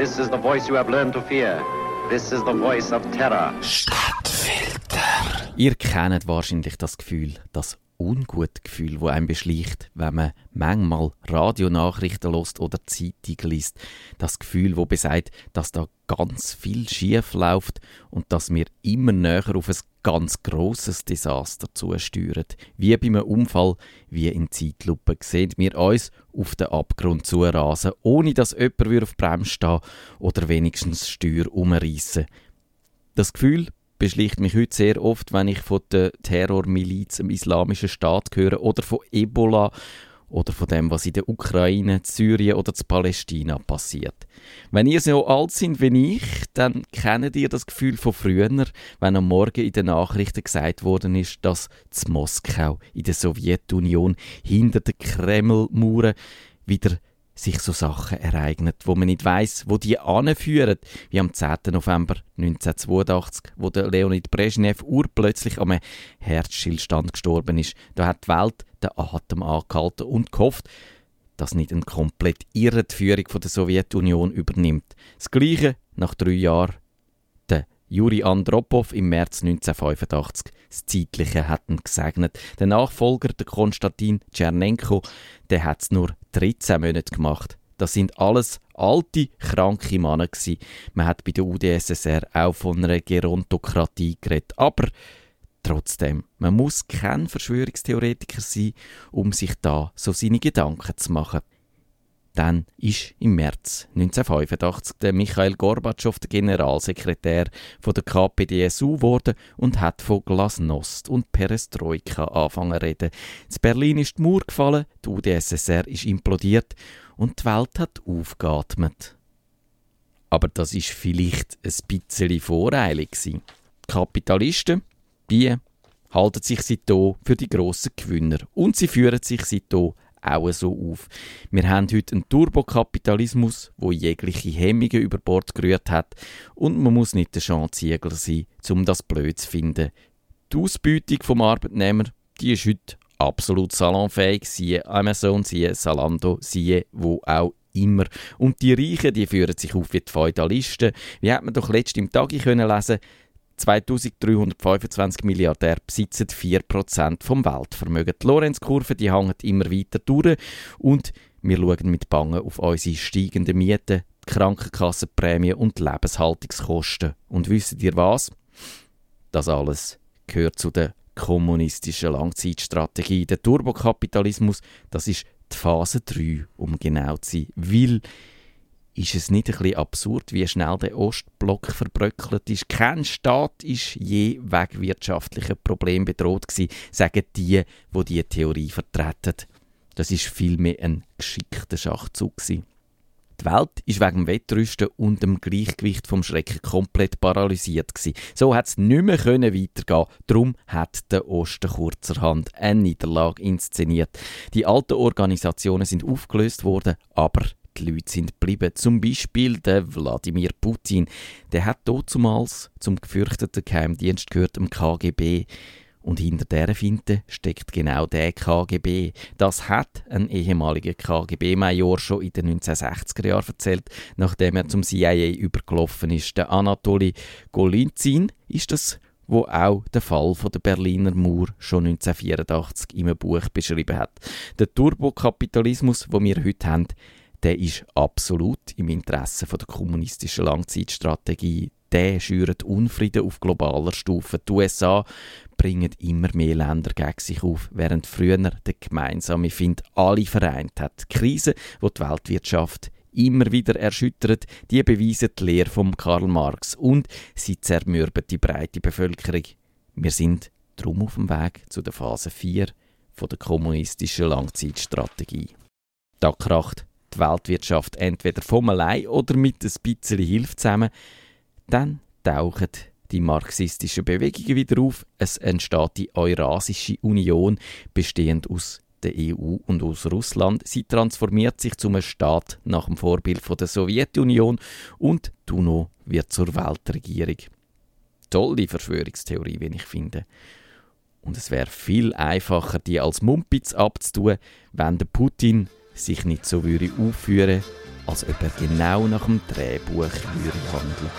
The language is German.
This is the voice you have learned to fear. This is the voice of terror. Stadtfilter. Ihr kennt wahrscheinlich das Gefühl, das ungute Gefühl, wo einem beschleicht, wenn man manchmal Radionachrichten lost oder Zeitung liest. Das Gefühl, wo besagt, dass da ganz viel schief läuft und dass wir immer näher auf ein ganz großes Desaster zusteuern. Wie bei einem Unfall, wie in Zeitlupe sehen wir uns auf den Abgrund zurasen, ohne dass jemand auf Bremse stehen oder wenigstens Steuer umreißen. Das Gefühl beschleicht mich heute sehr oft, wenn ich von der Terrormiliz im Islamischen Staat höre oder von Ebola oder von dem, was in der Ukraine, Syrien oder zu Palästina passiert. Wenn ihr so alt seid wie ich, dann kennt ihr das Gefühl von früher, wenn am Morgen in den Nachrichten gesagt worden ist, dass zu Moskau in der Sowjetunion hinter den Kremlmauern wieder sich so Sachen ereignet, wo man nicht weiß, wo die anführen, wie am 10. November 1982, wo der Leonid Brezhnev urplötzlich am Herzstillstand gestorben ist. Da hat die Welt den Atem angehalten und gehofft, dass nicht eine komplett irre Führung von der Sowjetunion übernimmt. Das Gleiche nach drei Jahren Juri Andropov im März 1985 das Zeitliche hatten gesegnet. Der Nachfolger, der Konstantin Tschernenko, der hat es nur 13 Monate gemacht. Das sind alles alte, kranke Männer gsi. Man hat bei der UdSSR auch von einer Gerontokratie geredet. Aber trotzdem, man muss kein Verschwörungstheoretiker sein, um sich da so seine Gedanken zu machen. Dann ist im März 1985 der Michael Gorbatschow der Generalsekretär von der KPDSU geworden und hat von Glasnost und Perestroika angefangen zu reden. In Berlin ist die Mauer gefallen, die UdSSR ist implodiert und die Welt hat aufgeatmet. Aber das ist vielleicht ein bisschen voreilig. Die Kapitalisten, die halten sich seitdem für die grossen Gewinner und sie führen sich seitdem auch so auf. Wir haben heute einen Turbokapitalismus, wo jegliche Hemmungen über Bord gerührt hat und man muss nicht der Schanziegler sein, um das blöd zu finden. Die Ausbeutung vom Arbeitnehmer, die ist heute absolut salonfähig, siehe Amazon, siehe Salando, siehe wo auch immer. Und die Reichen, die führen sich auf wie die Feudalisten. Wie hat man doch letztens im Tagi können lesen 2325 Milliardär besitzen 4% vom Weltvermögen. Die Lorenzkurve die hängt immer weiter durch und wir schauen mit Bangen auf unsere steigenden Mieten, Krankenkassenprämien und Lebenshaltungskosten. Und wisst ihr was? Das alles gehört zu der kommunistischen Langzeitstrategie. Der Turbokapitalismus, das ist die Phase 3, um genau zu sein. Weil ist es nicht ein bisschen absurd, wie schnell der Ostblock verbröckelt ist? Kein Staat ist je wegen wirtschaftlicher Probleme bedroht gewesen, sagen die, wo die, die Theorie vertreten. Das ist vielmehr ein geschickter Schachzug gewesen. Die Welt ist wegen dem Wettrüsten und dem Gleichgewicht vom Schrecken komplett paralysiert gewesen. So hat es nicht mehr können weitergehen. Darum hat der Osten kurzerhand eine Niederlage inszeniert. Die alten Organisationen sind aufgelöst worden, aber die Leute sind geblieben. Zum Beispiel der Wladimir Putin. Der hat damals zum gefürchteten Geheimdienst gehört, dem KGB. Und hinter dieser Finte steckt genau der KGB. Das hat ein ehemaliger KGB-Major schon in den 1960er Jahren erzählt, nachdem er zum CIA übergelaufen ist. Der Anatoly Golinzin ist das, wo auch den Fall von der Berliner Mauer schon 1984 in einem Buch beschrieben hat. Der Turbokapitalismus, wo wir heute haben, der ist absolut im Interesse von der kommunistischen Langzeitstrategie. Der schürt Unfrieden auf globaler Stufe. Die USA bringen immer mehr Länder gegen sich auf, während früher der gemeinsame Find alle vereint hat. Die Krise, die die Weltwirtschaft immer wieder erschüttert, die beweisen die Lehre von Karl Marx und sie zermürben die breite Bevölkerung. Wir sind drum auf dem Weg zu der Phase 4 von der kommunistischen Langzeitstrategie. Da kracht die Weltwirtschaft entweder vom allein oder mit ein bisschen Hilfe zusammen, dann tauchen die marxistischen Bewegungen wieder auf. Es entsteht die Eurasische Union, bestehend aus der EU und aus Russland. Sie transformiert sich zu einem Staat nach dem Vorbild von der Sowjetunion und die UNO wird zur Weltregierung. Tolle Verschwörungstheorie, wie ich finde. Und es wäre viel einfacher, die als Mumpitz abzutun, wenn der Putin sich nicht so würde aufführen, als ob er genau nach dem Drehbuch würde handeln.